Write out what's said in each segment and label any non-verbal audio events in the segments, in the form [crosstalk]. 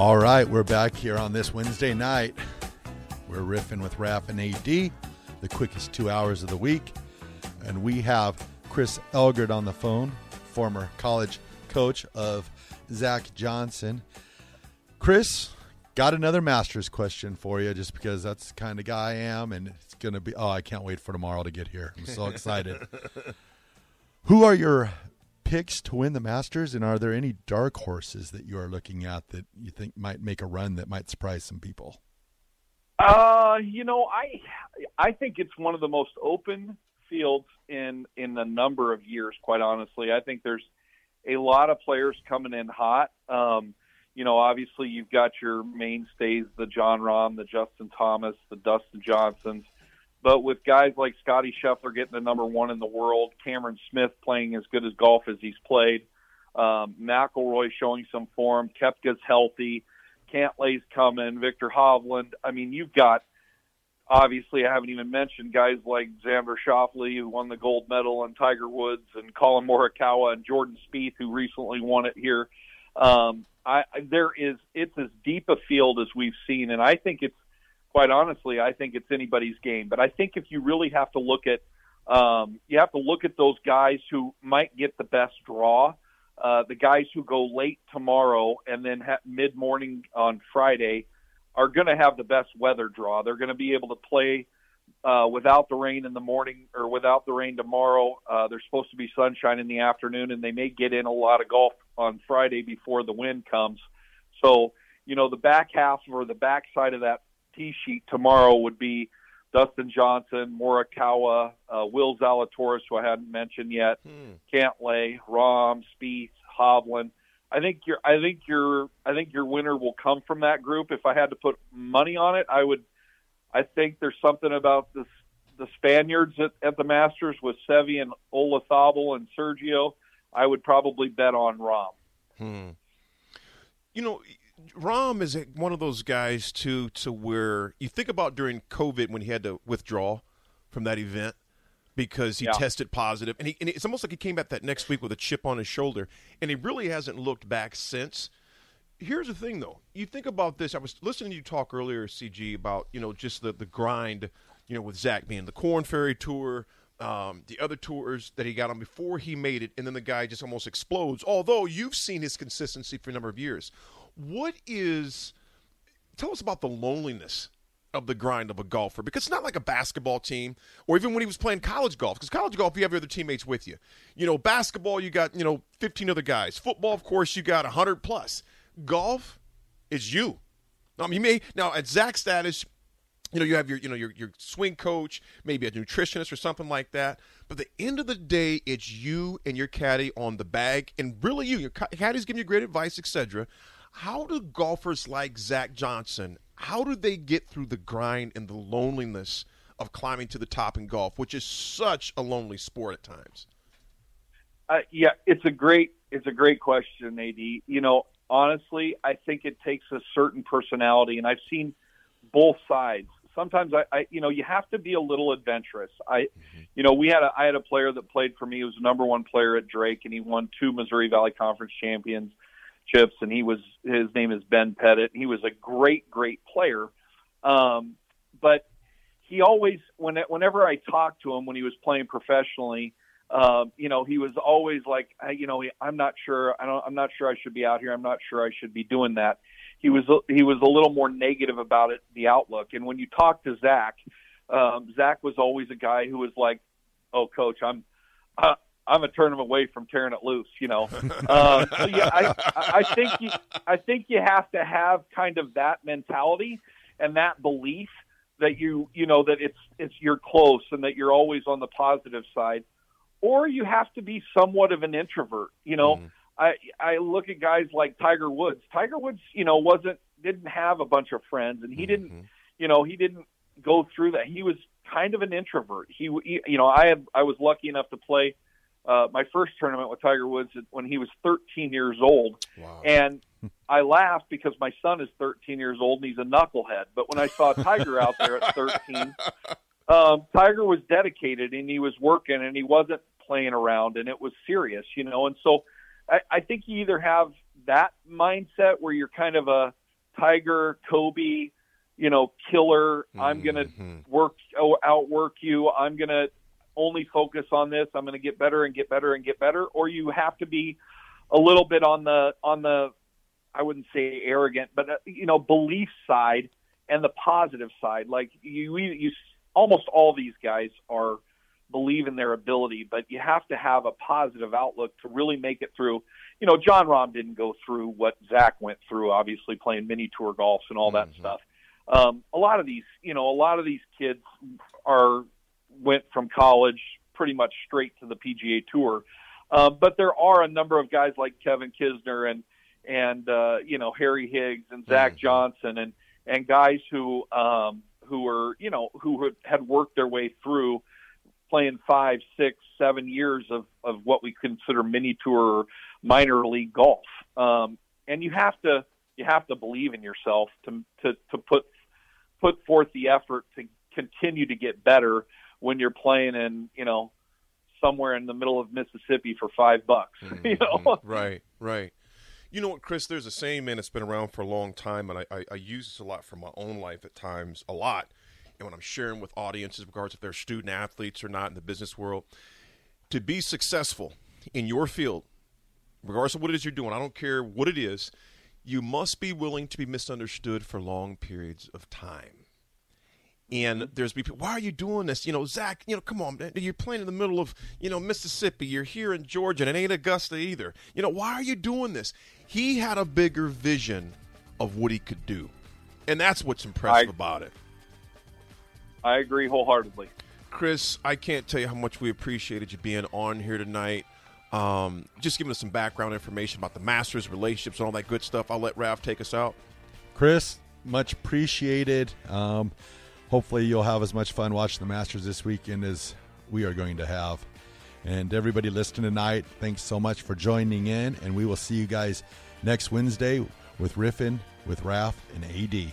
All right, we're back here on this Wednesday night. We're riffing with Raf and AD, the quickest two hours of the week. And we have Chris Elgert on the phone, former college coach of Zach Johnson. Chris, got another master's question for you just because that's the kind of guy I am. And it's going to be, oh, I can't wait for tomorrow to get here. I'm so [laughs] excited. Who are your picks to win the Masters, and are there any dark horses that you are looking at that you think might make a run that might surprise some people? Uh, you know, I I think it's one of the most open fields in in a number of years. Quite honestly, I think there's a lot of players coming in hot. Um, you know, obviously you've got your mainstays, the Jon Rahm, the Justin Thomas, the Dustin Johnsons. But with guys like Scottie Scheffler getting the number one in the world, Cameron Smith playing as good as golf as he's played, um, McIlroy showing some form, Koepka's healthy, Cantlay's coming, Viktor Hovland. I mean, you've got obviously I haven't even mentioned guys like Xander Schauffele who won the gold medal and Tiger Woods and Collin Morikawa and Jordan Spieth who recently won it here. Um, I, there is it's as deep a field as we've seen, and I think it's quite honestly, I think it's anybody's game. But I think if you really have to look at, um, you have to look at those guys who might get the best draw. Uh, the guys who go late tomorrow and then ha- mid morning on Friday are going to have the best weather draw. They're going to be able to play uh, without the rain in the morning or without the rain tomorrow. Uh, there's supposed to be sunshine in the afternoon, and they may get in a lot of golf on Friday before the wind comes. So, you know, the back half or the back side of that tee sheet tomorrow would be Dustin Johnson, Morikawa, uh, Will Zalatoris, who I hadn't mentioned yet, hmm. Cantlay, Rahm, Spieth, Hovland. I think your I think your I think your winner will come from that group. If I had to put money on it, I would. I think there's something about this the Spaniards at, at the Masters with Seve and Olazabal and Sergio. I would probably bet on Rahm. Hmm. You know, Rahm is one of those guys too, to where you think about during COVID when he had to withdraw from that event because he yeah. tested positive, and, he, and it's almost like he came back that next week with a chip on his shoulder, and he really hasn't looked back since. Here's the thing, though. You think about this. I was listening to you talk earlier, CG, about you know just the the grind, you know, with Zach being the Korn Ferry Tour, um, the other tours that he got on before he made it, and then the guy just almost explodes. Although you've seen his consistency for a number of years, what is? Tell us about the loneliness of the grind of a golfer because it's not like a basketball team or even when he was playing college golf because college golf you have your other teammates with you. You know basketball you got you know 15 other guys. Football of course you got 100 plus. Golf is you. Mean, you may now at Zach's status you know you have your you know your, your swing coach maybe a nutritionist or something like that. But the end of the day it's you and your caddy on the bag and really you your caddy's giving you great advice etc how do golfers like Zach Johnson, how do they get through the grind and the loneliness of climbing to the top in golf, which is such a lonely sport at times? Uh, yeah, it's a great it's a great question, Ad. You know, honestly, I think it takes a certain personality, and I've seen both sides. Sometimes I, I you know, you have to be a little adventurous. I, mm-hmm. you know, we had a I had a player that played for me. He was the number one player at Drake, and he won two Missouri Valley Conference champions chips, and he was his name is Ben Pettit. He was a great, great player, um, but he always when whenever I talked to him when he was playing professionally, Um, you know, he was always like, you know, I'm not sure. I don't. I'm not sure I should be out here. I'm not sure I should be doing that. He was he was a little more negative about it, the outlook. And when you talk to Zach, um, Zach was always a guy who was like, "Oh, coach, I'm." Uh, I'm a tournament away from tearing it loose, you know. Uh, so yeah, I, I think you, I think you have to have kind of that mentality and that belief that you, you know, that it's it's you're close and that you're always on the positive side, or you have to be somewhat of an introvert. You know, mm. I I look at guys like Tiger Woods. Tiger Woods, you know, wasn't didn't have a bunch of friends, and he mm-hmm. didn't, you know, he didn't go through that. He was kind of an introvert. He, he you know, I had I was lucky enough to play uh, my first tournament with Tiger Woods when he was 13 years old, wow. and [laughs] I laughed because my son is 13 years old and he's a knucklehead. But when I saw [laughs] Tiger out there at 13, um, Tiger was dedicated and he was working and he wasn't playing around and it was serious, you know. And so I, I think you either have that mindset where you're kind of a Tiger, Kobe, you know, killer. I'm going to mm-hmm. work outwork you. I'm going to only focus on this. I'm going to get better and get better and get better. Or you have to be a little bit on the on the I wouldn't say arrogant, but uh, you know, belief side and the positive side. Like you, you almost all these guys are believe in their ability, but you have to have a positive outlook to really make it through. You know, Jon Rahm didn't go through what Zach went through, obviously playing mini tour golf and all that mm-hmm. stuff. Um, a lot of these, you know, a lot of these kids are went from college pretty much straight to the PGA Tour. Uh, but there are a number of guys like Kevin Kisner and and uh, you know Harry Higgs and Zach mm-hmm. Johnson and and guys who um, who were you know who had worked their way through playing five, six, seven years of of what we consider mini tour or minor league golf. Um, and you have to you have to believe in yourself to to to put put forth the effort to continue to get better when you're playing in you know somewhere in the middle of Mississippi for five bucks. [laughs] Mm-hmm. You know, right, right. You know what, Chris? There's a saying, man, it's been around for a long time, and I, I, I, use this a lot for my own life at times, a lot. And when I'm sharing with audiences, regards if they're student athletes or not in the business world, to be successful in your field, regardless of what it is you're doing, I don't care what it is, you must be willing to be misunderstood for long periods of time. And there's people, why are you doing this? You know, Zach, you know, come on, man. You're playing in the middle of, you know, Mississippi. You're here in Georgia, and it ain't Augusta either. You know, why are you doing this? He had a bigger vision of what he could do. And that's what's impressive I, about it. I agree wholeheartedly. Chris, I can't tell you how much we appreciated you being on here tonight. Um, just giving us some background information about the Masters, relationships, and all that good stuff. I'll let Ralph take us out. Chris, much appreciated. Um, hopefully you'll have as much fun watching the Masters this weekend as we are going to have. And everybody listening tonight, thanks so much for joining in. And we will see you guys next Wednesday with Riffin, with Raf, and AD.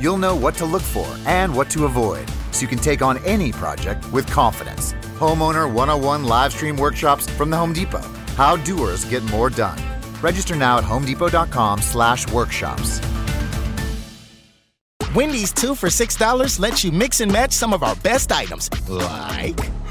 you'll know what to look for and what to avoid so you can take on any project with confidence. Homeowner 101 live stream workshops from the Home Depot. How doers get more done. Register now at homedepot.com/workshops. Wendy's 2 for $6 lets you mix and match some of our best items, like